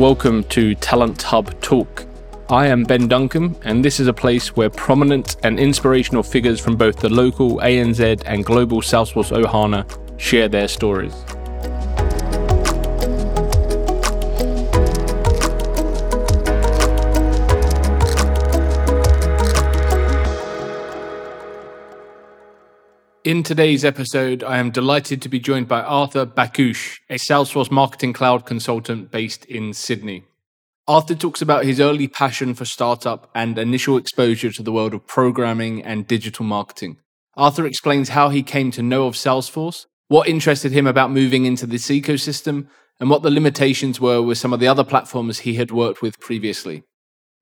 welcome to Talent Hub Talk. I am Ben Duncan, and this is a place where prominent and inspirational figures from both the local ANZ and global Salesforce Ohana share their stories. In today's episode, I am delighted to be joined by Arthur Bakush, a Salesforce Marketing Cloud consultant based in Sydney. Arthur talks about his early passion for startup and initial exposure to the world of programming and digital marketing. Arthur explains how he came to know of Salesforce, what interested him about moving into this ecosystem, and what the limitations were with some of the other platforms he had worked with previously.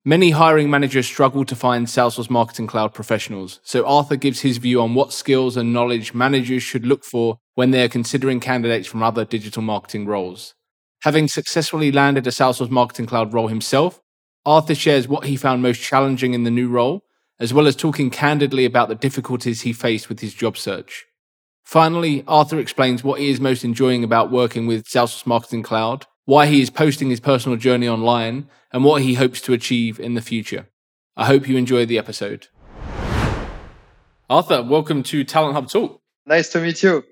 Many hiring managers struggle to find Salesforce Marketing Cloud professionals, so Arthur gives his view on what skills and knowledge managers should look for when they are considering candidates from other digital marketing roles. Having successfully landed a Salesforce Marketing Cloud role himself, Arthur shares what he found most challenging in the new role, as well as talking candidly about the difficulties he faced with his job search. Finally, Arthur explains what he is most enjoying about working with Salesforce Marketing Cloud why he is posting his personal journey online, and what he hopes to achieve in the future. I hope you enjoy the episode. Arthur, welcome to Talent Hub Talk. Nice to meet you.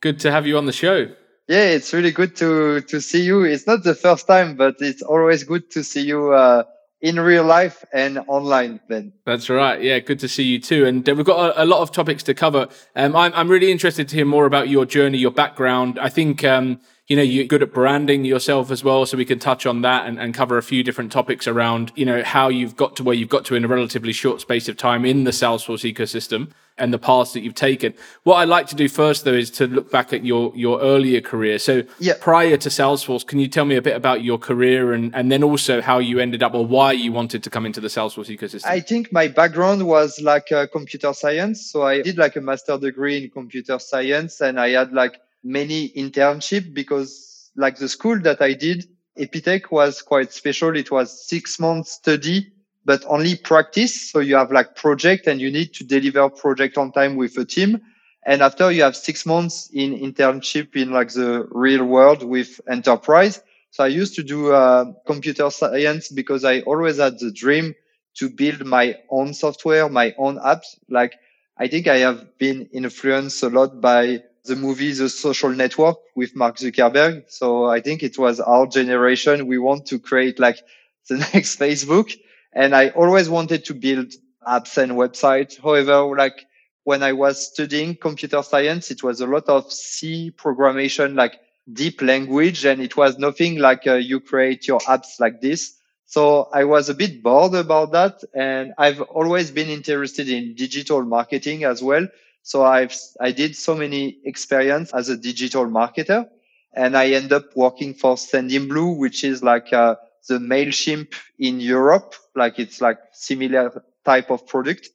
Good to have you on the show. Yeah, it's really good to to see you. It's not the first time, but it's always good to see you uh, in real life and online then that's right yeah good to see you too and uh, we've got a, a, lot of topics to cover um, I'm, I'm really interested to hear more about your journey your background i think um, you know you're good at branding yourself as well so we can touch on that and, and cover a few different topics around you know how you've got to where you've got to in a relatively short space of time in the salesforce ecosystem and the paths that you've taken. What I'd like to do first, though, is to look back at your your earlier career. So, yeah. prior to Salesforce, can you tell me a bit about your career and and then also how you ended up or why you wanted to come into the Salesforce ecosystem? I think my background was like uh, computer science. So I did like a master degree in computer science, and I had like many internship because like the school that I did, Epitech was quite special. It was six months study but only practice. So you have like project and you need to deliver project on time with a team. And after you have six months in internship in like the real world with enterprise. So I used to do uh, computer science because I always had the dream to build my own software, my own apps. Like I think I have been influenced a lot by the movie The Social Network with Mark Zuckerberg. So I think it was our generation. We want to create like the next Facebook. And I always wanted to build apps and websites. However, like when I was studying computer science, it was a lot of C programmation, like deep language. And it was nothing like uh, you create your apps like this. So I was a bit bored about that. And I've always been interested in digital marketing as well. So I've, I did so many experience as a digital marketer and I end up working for Sendinblue, which is like a, the MailChimp in Europe. Like it's like similar type of product.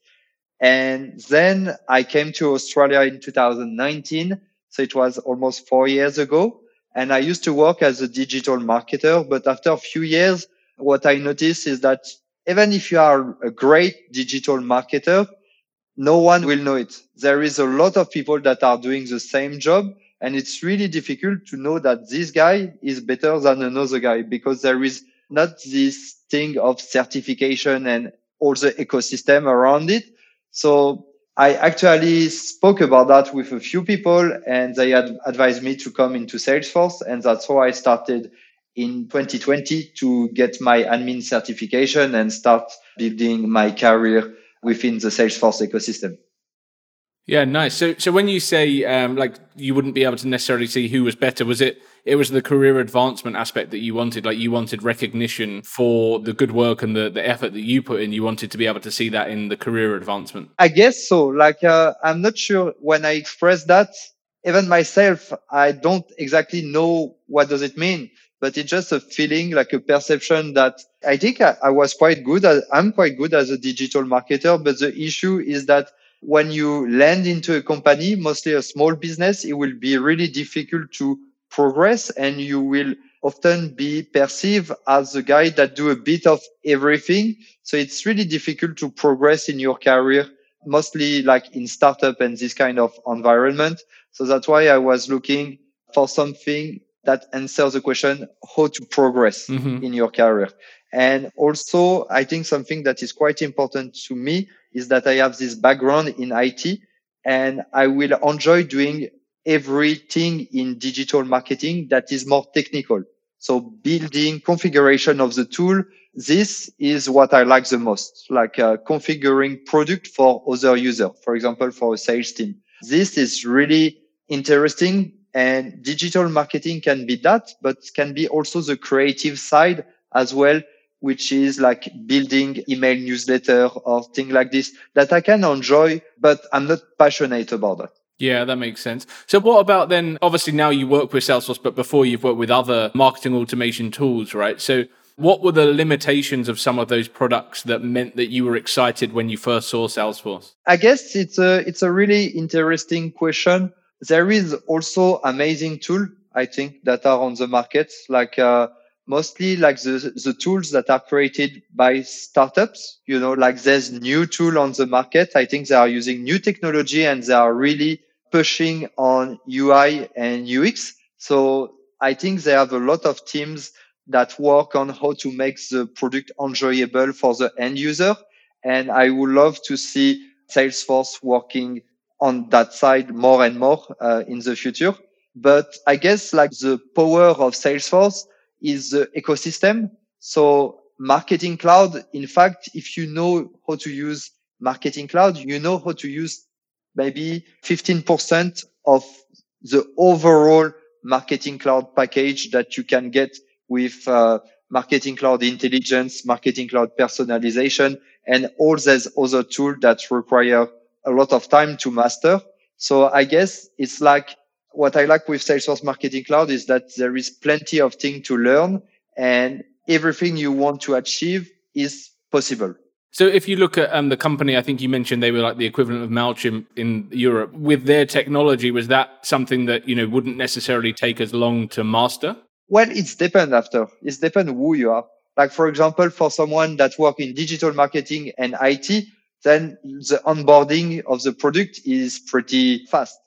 And then I came to Australia in 2019. So it was almost four years ago. And I used to work as a digital marketer. But after a few years, what I noticed is that even if you are a great digital marketer, no one will know it. There is a lot of people that are doing the same job. And it's really difficult to know that this guy is better than another guy because there is not this thing of certification and all the ecosystem around it. So I actually spoke about that with a few people and they had advised me to come into Salesforce. And that's how I started in 2020 to get my admin certification and start building my career within the Salesforce ecosystem. Yeah, nice. So, so when you say um, like you wouldn't be able to necessarily see who was better, was it it was the career advancement aspect that you wanted? Like you wanted recognition for the good work and the the effort that you put in. You wanted to be able to see that in the career advancement. I guess so. Like uh, I'm not sure when I express that. Even myself, I don't exactly know what does it mean, but it's just a feeling, like a perception that I think I, I was quite good. At, I'm quite good as a digital marketer, but the issue is that when you land into a company, mostly a small business, it will be really difficult to progress and you will often be perceived as the guy that do a bit of everything. So it's really difficult to progress in your career, mostly like in startup and this kind of environment. So that's why I was looking for something that answers the question how to progress mm-hmm. in your career. And also, I think something that is quite important to me is that I have this background in IT and I will enjoy doing everything in digital marketing that is more technical. So building configuration of the tool. This is what I like the most, like uh, configuring product for other user, for example, for a sales team. This is really interesting and digital marketing can be that, but can be also the creative side as well, which is like building email newsletter or things like this that I can enjoy, but I'm not passionate about that. Yeah, that makes sense. So, what about then? Obviously, now you work with Salesforce, but before you've worked with other marketing automation tools, right? So, what were the limitations of some of those products that meant that you were excited when you first saw Salesforce? I guess it's a it's a really interesting question. There is also amazing tool I think that are on the market, like uh, mostly like the the tools that are created by startups. You know, like there's new tool on the market. I think they are using new technology and they are really pushing on UI and UX. So I think they have a lot of teams that work on how to make the product enjoyable for the end user. And I would love to see Salesforce working on that side more and more uh, in the future. But I guess like the power of Salesforce is the ecosystem. So marketing cloud, in fact, if you know how to use marketing cloud, you know how to use maybe 15% of the overall marketing cloud package that you can get with uh, marketing cloud intelligence, marketing cloud personalization, and all those other tools that require a lot of time to master. So I guess it's like what I like with Salesforce Marketing Cloud is that there is plenty of things to learn and everything you want to achieve is possible. So if you look at um, the company, I think you mentioned they were like the equivalent of Mailchimp in Europe. With their technology, was that something that you know wouldn't necessarily take as long to master? Well, it's depend after. It's depend who you are. Like for example, for someone that work in digital marketing and IT, then the onboarding of the product is pretty fast.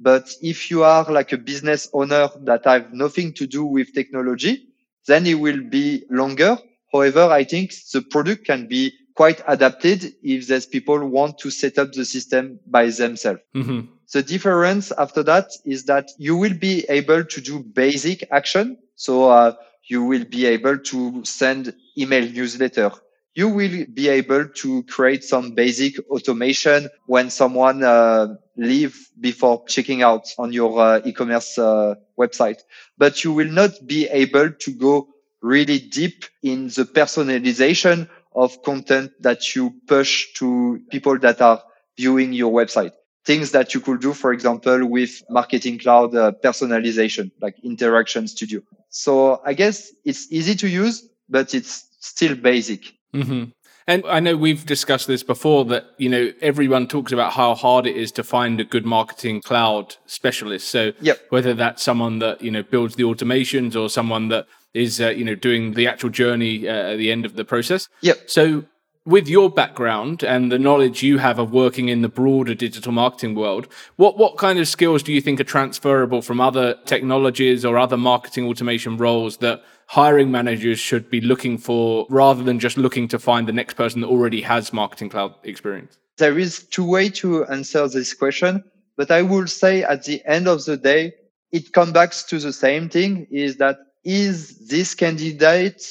But if you are like a business owner that have nothing to do with technology, then it will be longer. However, I think the product can be quite adapted if there's people want to set up the system by themselves. Mm-hmm. The difference after that is that you will be able to do basic action. So uh, you will be able to send email newsletter. You will be able to create some basic automation when someone uh, leave before checking out on your uh, e-commerce uh, website. But you will not be able to go really deep in the personalization of content that you push to people that are viewing your website. Things that you could do, for example, with marketing cloud uh, personalization, like interaction studio. So I guess it's easy to use, but it's still basic. Mm-hmm. And I know we've discussed this before that, you know, everyone talks about how hard it is to find a good marketing cloud specialist. So yep. whether that's someone that, you know, builds the automations or someone that is, uh, you know, doing the actual journey uh, at the end of the process. Yep. So with your background and the knowledge you have of working in the broader digital marketing world, what, what kind of skills do you think are transferable from other technologies or other marketing automation roles that hiring managers should be looking for rather than just looking to find the next person that already has marketing cloud experience? There is two ways to answer this question, but I will say at the end of the day, it comes back to the same thing is that is this candidate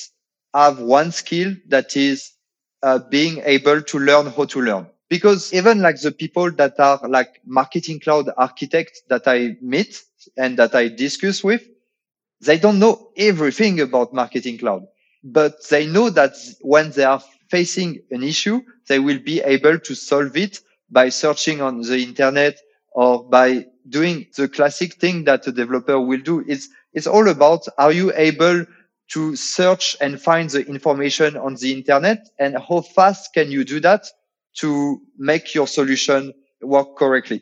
have one skill that is uh, being able to learn how to learn because even like the people that are like marketing cloud architects that I meet and that I discuss with, they don't know everything about marketing cloud, but they know that when they are facing an issue, they will be able to solve it by searching on the internet or by doing the classic thing that a developer will do. It's, it's all about, are you able to search and find the information on the internet and how fast can you do that to make your solution work correctly?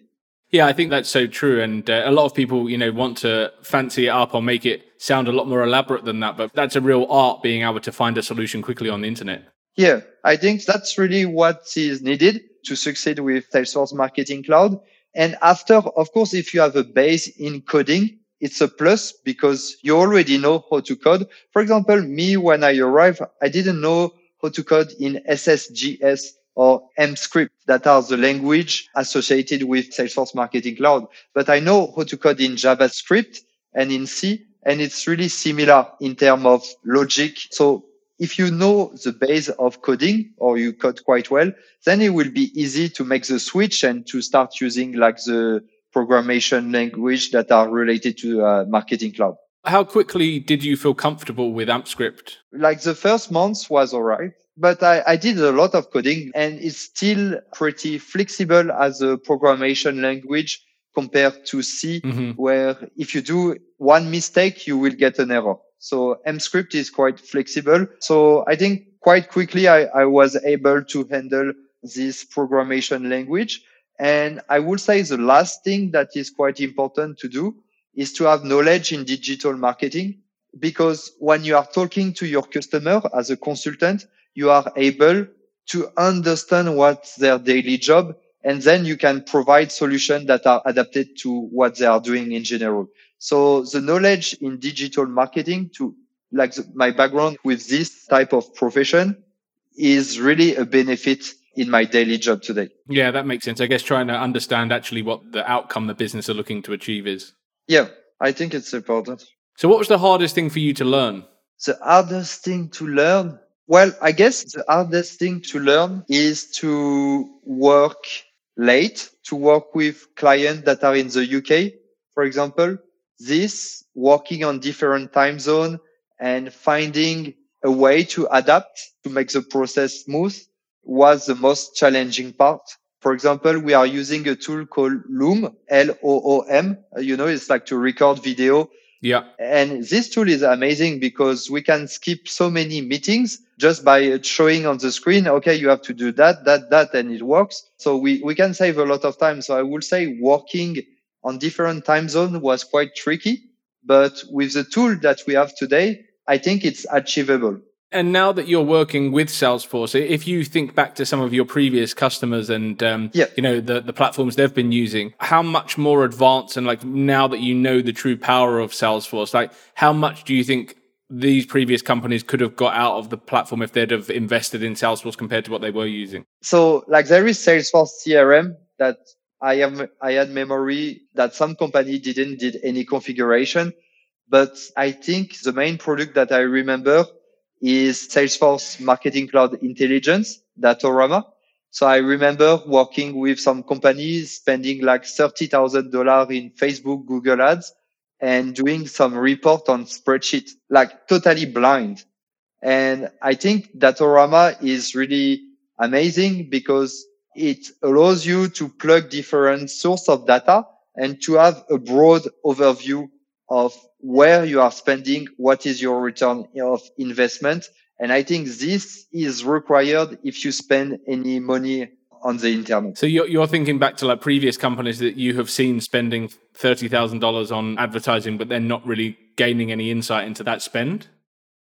Yeah, I think that's so true. And uh, a lot of people, you know, want to fancy it up or make it sound a lot more elaborate than that. But that's a real art being able to find a solution quickly on the internet. Yeah, I think that's really what is needed to succeed with Salesforce Marketing Cloud. And after, of course, if you have a base in coding, it's a plus because you already know how to code. For example, me, when I arrived, I didn't know how to code in SSJS or AmpScript that are the language associated with Salesforce Marketing Cloud. But I know how to code in JavaScript and in C, and it's really similar in terms of logic. So if you know the base of coding or you code quite well, then it will be easy to make the switch and to start using like the programmation language that are related to uh, marketing cloud. How quickly did you feel comfortable with AmpScript? Like the first month was all right, but I, I did a lot of coding and it's still pretty flexible as a programmation language compared to C, mm-hmm. where if you do one mistake, you will get an error. So AmpScript is quite flexible. So I think quite quickly I, I was able to handle this programmation language. And I would say the last thing that is quite important to do is to have knowledge in digital marketing because when you are talking to your customer as a consultant, you are able to understand what's their daily job and then you can provide solutions that are adapted to what they are doing in general. So the knowledge in digital marketing to like the, my background with this type of profession is really a benefit in my daily job today. Yeah, that makes sense. I guess trying to understand actually what the outcome the business are looking to achieve is. Yeah, I think it's important. So what was the hardest thing for you to learn? The hardest thing to learn? Well, I guess the hardest thing to learn is to work late, to work with clients that are in the UK, for example, this working on different time zone and finding a way to adapt to make the process smooth was the most challenging part. For example, we are using a tool called Loom, L-O-O-M. You know, it's like to record video. Yeah. And this tool is amazing because we can skip so many meetings just by showing on the screen, okay, you have to do that, that, that, and it works. So we, we can save a lot of time. So I would say working on different time zones was quite tricky. But with the tool that we have today, I think it's achievable. And now that you're working with Salesforce, if you think back to some of your previous customers and um, yeah. you know the the platforms they've been using, how much more advanced and like now that you know the true power of Salesforce, like how much do you think these previous companies could have got out of the platform if they'd have invested in Salesforce compared to what they were using? So, like there is Salesforce CRM that I have I had memory that some company didn't did any configuration, but I think the main product that I remember is Salesforce Marketing Cloud Intelligence, Datorama. So I remember working with some companies spending like $30,000 in Facebook, Google ads and doing some report on spreadsheet, like totally blind. And I think Datorama is really amazing because it allows you to plug different source of data and to have a broad overview of where you are spending, what is your return of investment. And I think this is required if you spend any money on the internet. So you're, you're thinking back to like previous companies that you have seen spending $30,000 on advertising, but then not really gaining any insight into that spend?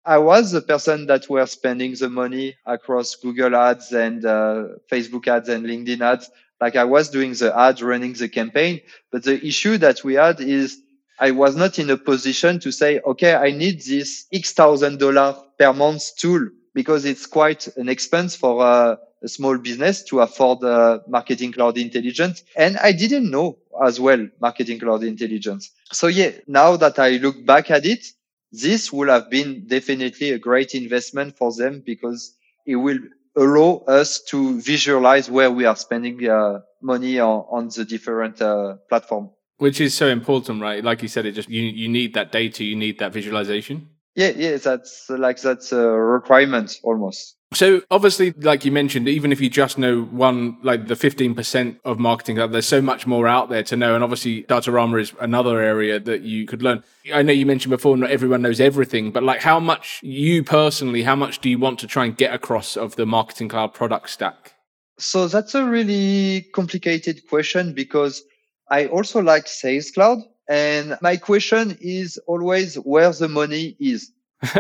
I was the person that were spending the money across Google ads and uh, Facebook ads and LinkedIn ads. Like I was doing the ads, running the campaign. But the issue that we had is I was not in a position to say, okay, I need this X thousand dollar per month tool because it's quite an expense for a, a small business to afford uh, marketing cloud intelligence. And I didn't know as well marketing cloud intelligence. So yeah, now that I look back at it, this would have been definitely a great investment for them because it will allow us to visualize where we are spending uh, money on, on the different uh, platform. Which is so important, right? Like you said, it just you you need that data, you need that visualization. Yeah, yeah, that's like that's a requirement almost. So obviously, like you mentioned, even if you just know one, like the 15% of marketing, there's so much more out there to know. And obviously Datorama is another area that you could learn. I know you mentioned before, not everyone knows everything, but like how much you personally, how much do you want to try and get across of the marketing cloud product stack? So that's a really complicated question because I also like sales cloud. And my question is always where the money is.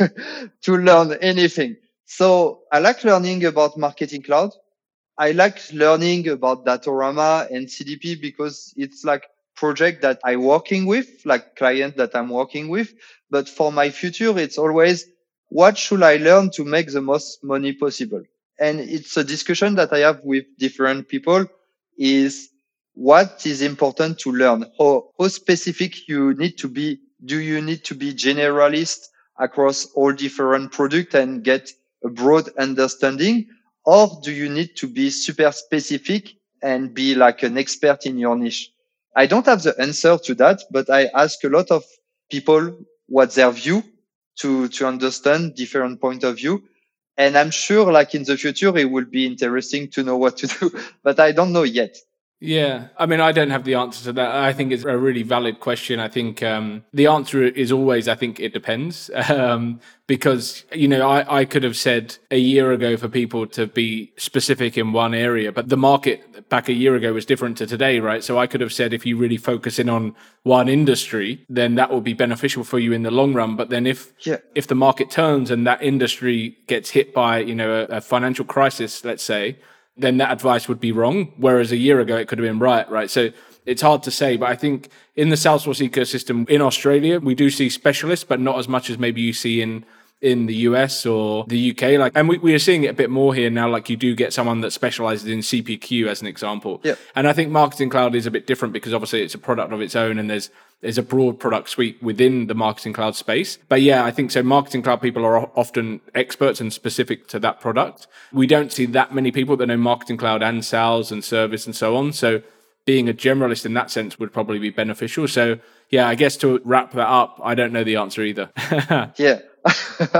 to learn anything. So I like learning about marketing cloud. I like learning about Datorama and CDP because it's like project that I working with, like client that I'm working with. But for my future, it's always what should I learn to make the most money possible? And it's a discussion that I have with different people is what is important to learn? How, how specific you need to be? Do you need to be generalist across all different products and get a broad understanding? Or do you need to be super specific and be like an expert in your niche? I don't have the answer to that, but I ask a lot of people what their view to, to understand different point of view. And I'm sure like in the future, it will be interesting to know what to do, but I don't know yet. Yeah, I mean, I don't have the answer to that. I think it's a really valid question. I think um, the answer is always, I think it depends. Um, because, you know, I, I could have said a year ago for people to be specific in one area, but the market back a year ago was different to today, right? So I could have said if you really focus in on one industry, then that will be beneficial for you in the long run. But then if yeah. if the market turns and that industry gets hit by, you know, a, a financial crisis, let's say, then that advice would be wrong. Whereas a year ago, it could have been right, right? So it's hard to say, but I think in the Salesforce ecosystem in Australia, we do see specialists, but not as much as maybe you see in in the US or the UK. Like, and we, we are seeing it a bit more here now. Like, you do get someone that specializes in CPQ as an example. Yeah. And I think Marketing Cloud is a bit different because obviously it's a product of its own, and there's there's a broad product suite within the marketing cloud space. But yeah, I think so. Marketing cloud people are often experts and specific to that product. We don't see that many people that know marketing cloud and sales and service and so on. So being a generalist in that sense would probably be beneficial. So yeah, I guess to wrap that up, I don't know the answer either. yeah.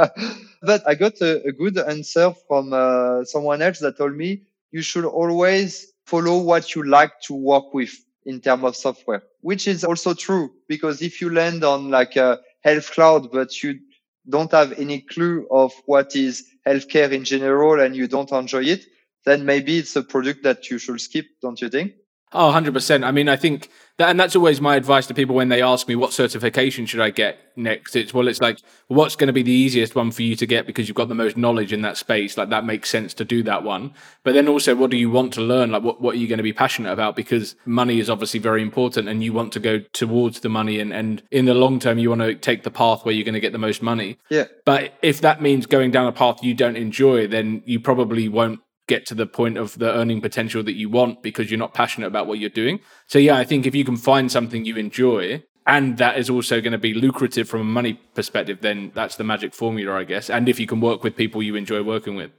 but I got a, a good answer from uh, someone else that told me you should always follow what you like to work with in terms of software, which is also true because if you land on like a health cloud, but you don't have any clue of what is healthcare in general and you don't enjoy it, then maybe it's a product that you should skip, don't you think? Oh, 100%. I mean, I think that, and that's always my advice to people when they ask me what certification should I get next. It's, well, it's like, what's going to be the easiest one for you to get because you've got the most knowledge in that space? Like, that makes sense to do that one. But then also, what do you want to learn? Like, what, what are you going to be passionate about? Because money is obviously very important and you want to go towards the money. And, and in the long term, you want to take the path where you're going to get the most money. Yeah. But if that means going down a path you don't enjoy, then you probably won't get to the point of the earning potential that you want because you're not passionate about what you're doing. So yeah, I think if you can find something you enjoy and that is also going to be lucrative from a money perspective, then that's the magic formula, I guess. And if you can work with people you enjoy working with.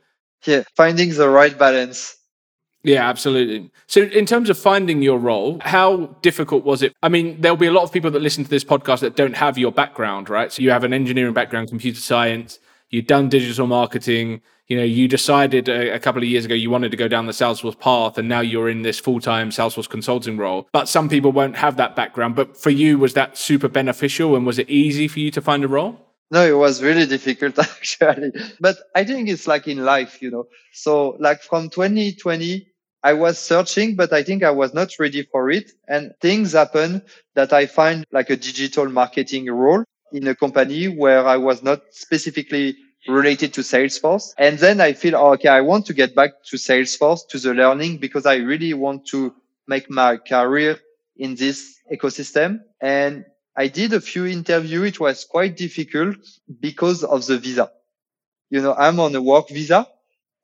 Yeah, finding the right balance. Yeah, absolutely. So, in terms of finding your role, how difficult was it? I mean, there'll be a lot of people that listen to this podcast that don't have your background, right? So, you have an engineering background, computer science, you've done digital marketing, you know, you decided a, a, couple of years ago you wanted to go down the Salesforce path, and now you're in this full time Salesforce consulting role. But some people won't have that background. But for you, was that super beneficial, and was it easy for you to find a role? No, it was really difficult actually. But I think it's like in life, you know. So like from 2020, I was searching, but I think I was not ready for it. And things happen that I find like a digital marketing role in a company where I was not specifically related to Salesforce. And then I feel, oh, okay, I want to get back to Salesforce, to the learning, because I really want to make my career in this ecosystem. And I did a few interviews. It was quite difficult because of the visa. You know, I'm on a work visa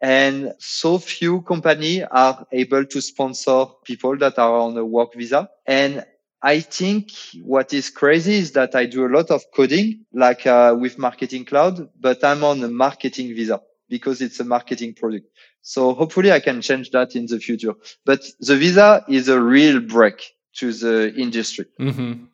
and so few companies are able to sponsor people that are on a work visa. And I think what is crazy is that I do a lot of coding, like uh, with Marketing Cloud, but I'm on a marketing visa because it's a marketing product. So hopefully I can change that in the future. But the visa is a real break to the industry. Mm-hmm.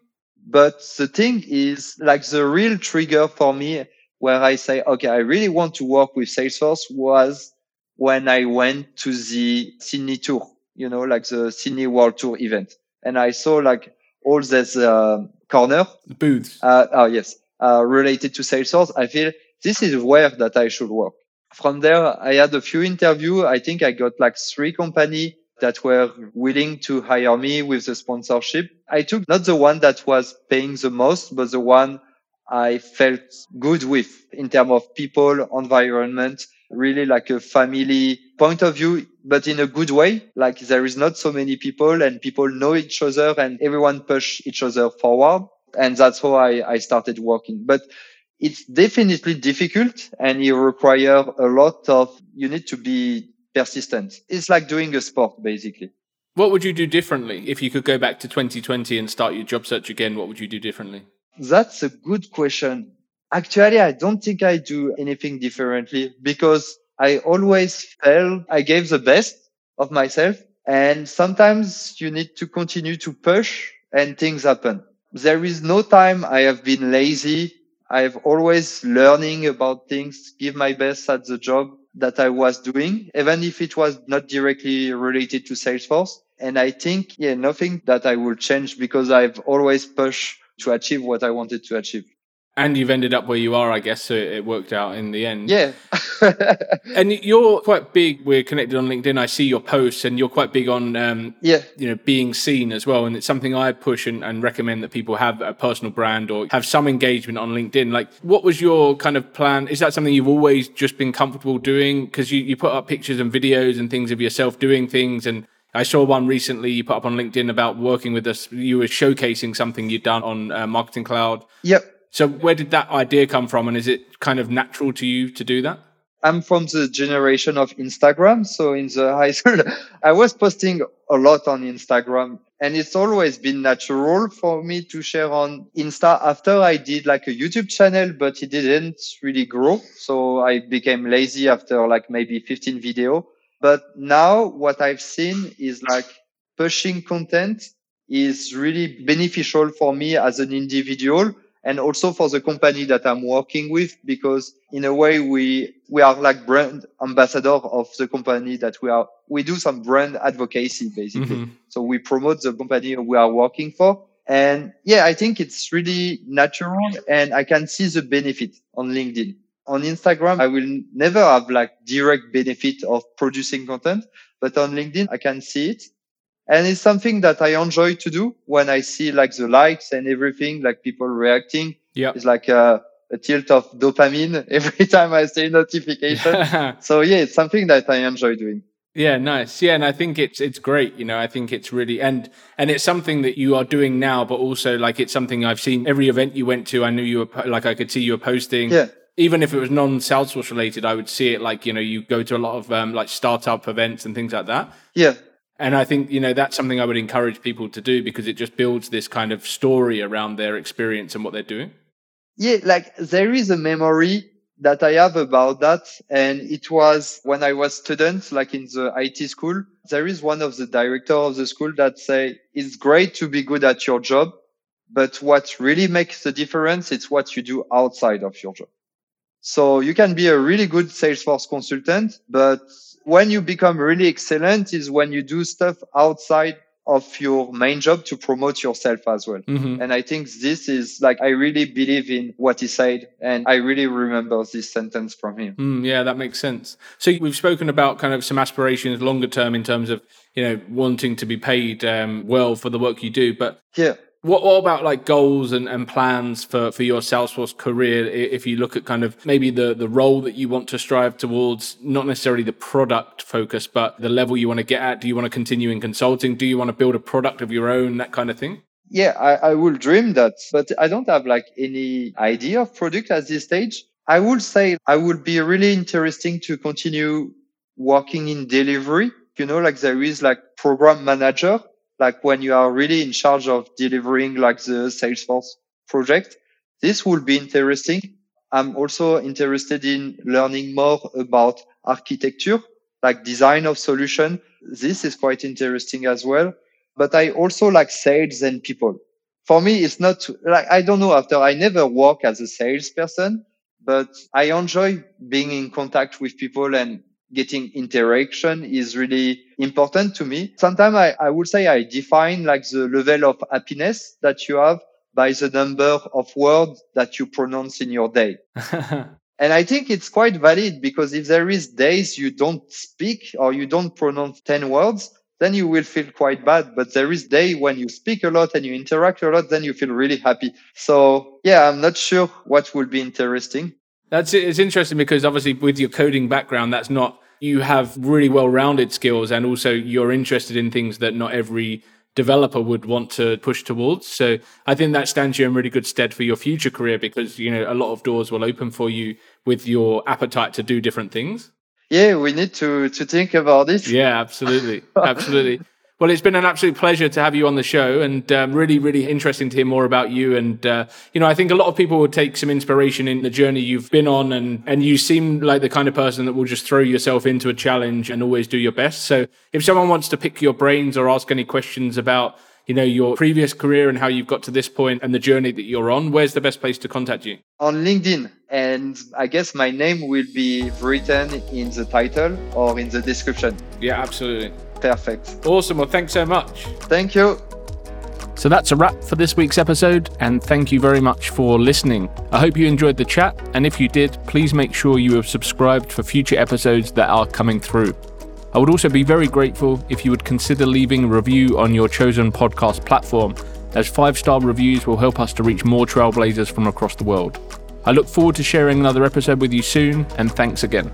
But the thing is like the real trigger for me where I say, okay, I really want to work with Salesforce was when I went to the Sydney tour, you know, like the Sydney World Tour event and I saw like all this uh, corner booths. Uh, oh yes, uh, related to Salesforce. I feel this is where that I should work. From there, I had a few interviews. I think I got like three company that were willing to hire me with the sponsorship. I took not the one that was paying the most, but the one I felt good with in terms of people, environment, really like a family point of view, but in a good way. Like there is not so many people and people know each other and everyone push each other forward. And that's how I, I started working. But it's definitely difficult and you require a lot of, you need to be persistent. It's like doing a sport, basically. What would you do differently if you could go back to 2020 and start your job search again? What would you do differently? That's a good question. Actually, I don't think I do anything differently because I always felt I gave the best of myself. And sometimes you need to continue to push and things happen. There is no time I have been lazy. I've always learning about things, give my best at the job that I was doing, even if it was not directly related to Salesforce. And I think, yeah, nothing that I will change because I've always pushed to achieve what I wanted to achieve. And you've ended up where you are, I guess, so it worked out in the end. Yeah. and you're quite big. We're connected on LinkedIn. I see your posts, and you're quite big on, um, yeah, you know, being seen as well. And it's something I push and, and, recommend that people have a personal brand or have some engagement on LinkedIn. Like, what was your kind of plan? Is that something you've always just been comfortable doing? Because you, you put up pictures and videos and things of yourself doing things, and I saw one recently you put up on LinkedIn about working with us. You were showcasing something you'd done on uh, Marketing Cloud. Yep. So where did that idea come from, and is it kind of natural to you to do that? I'm from the generation of Instagram. So in the high school, I was posting a lot on Instagram and it's always been natural for me to share on Insta after I did like a YouTube channel, but it didn't really grow. So I became lazy after like maybe 15 video. But now what I've seen is like pushing content is really beneficial for me as an individual and also for the company that I'm working with, because in a way we, we are like brand ambassador of the company that we are, we do some brand advocacy basically. Mm-hmm. So we promote the company we are working for. And yeah, I think it's really natural and I can see the benefit on LinkedIn. On Instagram, I will never have like direct benefit of producing content, but on LinkedIn, I can see it. And it's something that I enjoy to do when I see like the likes and everything, like people reacting. Yeah. It's like a, a tilt of dopamine every time I see a notification. so yeah, it's something that I enjoy doing. Yeah, nice. Yeah, and I think it's it's great. You know, I think it's really and and it's something that you are doing now, but also like it's something I've seen every event you went to. I knew you were like I could see you were posting. Yeah. Even if it was non Salesforce related, I would see it like you know you go to a lot of um, like startup events and things like that. Yeah. And I think, you know, that's something I would encourage people to do because it just builds this kind of story around their experience and what they're doing. Yeah, like there is a memory that I have about that. And it was when I was student, like in the IT school, there is one of the director of the school that say, it's great to be good at your job, but what really makes the difference, it's what you do outside of your job. So you can be a really good Salesforce consultant, but when you become really excellent is when you do stuff outside of your main job to promote yourself as well. Mm-hmm. And I think this is like, I really believe in what he said. And I really remember this sentence from him. Mm, yeah, that makes sense. So we've spoken about kind of some aspirations longer term in terms of, you know, wanting to be paid um, well for the work you do. But yeah. What, what about like goals and, and plans for, for your Salesforce career? If you look at kind of maybe the, the role that you want to strive towards, not necessarily the product focus, but the level you want to get at. Do you want to continue in consulting? Do you want to build a product of your own, that kind of thing? Yeah, I, I will dream that, but I don't have like any idea of product at this stage. I would say I would be really interesting to continue working in delivery. You know, like there is like program manager like when you are really in charge of delivering like the Salesforce project. This will be interesting. I'm also interested in learning more about architecture, like design of solution. This is quite interesting as well. But I also like sales and people. For me, it's not like, I don't know after I never work as a salesperson, but I enjoy being in contact with people and getting interaction is really important to me. Sometimes I, I would say I define like the level of happiness that you have by the number of words that you pronounce in your day. and I think it's quite valid because if there is days you don't speak or you don't pronounce 10 words, then you will feel quite bad. But there is day when you speak a lot and you interact a lot, then you feel really happy. So yeah, I'm not sure what will be interesting. That's. It's interesting because obviously with your coding background, that's not you have really well rounded skills and also you're interested in things that not every developer would want to push towards. So I think that stands you in really good stead for your future career because, you know, a lot of doors will open for you with your appetite to do different things. Yeah, we need to to think about it. Yeah, absolutely. absolutely. Well, it's been an absolute pleasure to have you on the show, and um, really, really interesting to hear more about you. And uh, you know, I think a lot of people would take some inspiration in the journey you've been on, and and you seem like the kind of person that will just throw yourself into a challenge and always do your best. So, if someone wants to pick your brains or ask any questions about you know your previous career and how you've got to this point and the journey that you're on, where's the best place to contact you? On LinkedIn, and I guess my name will be written in the title or in the description. Yeah, absolutely. Perfect. Awesome. Well, thanks so much. Thank you. So that's a wrap for this week's episode, and thank you very much for listening. I hope you enjoyed the chat, and if you did, please make sure you have subscribed for future episodes that are coming through. I would also be very grateful if you would consider leaving a review on your chosen podcast platform, as five star reviews will help us to reach more trailblazers from across the world. I look forward to sharing another episode with you soon, and thanks again.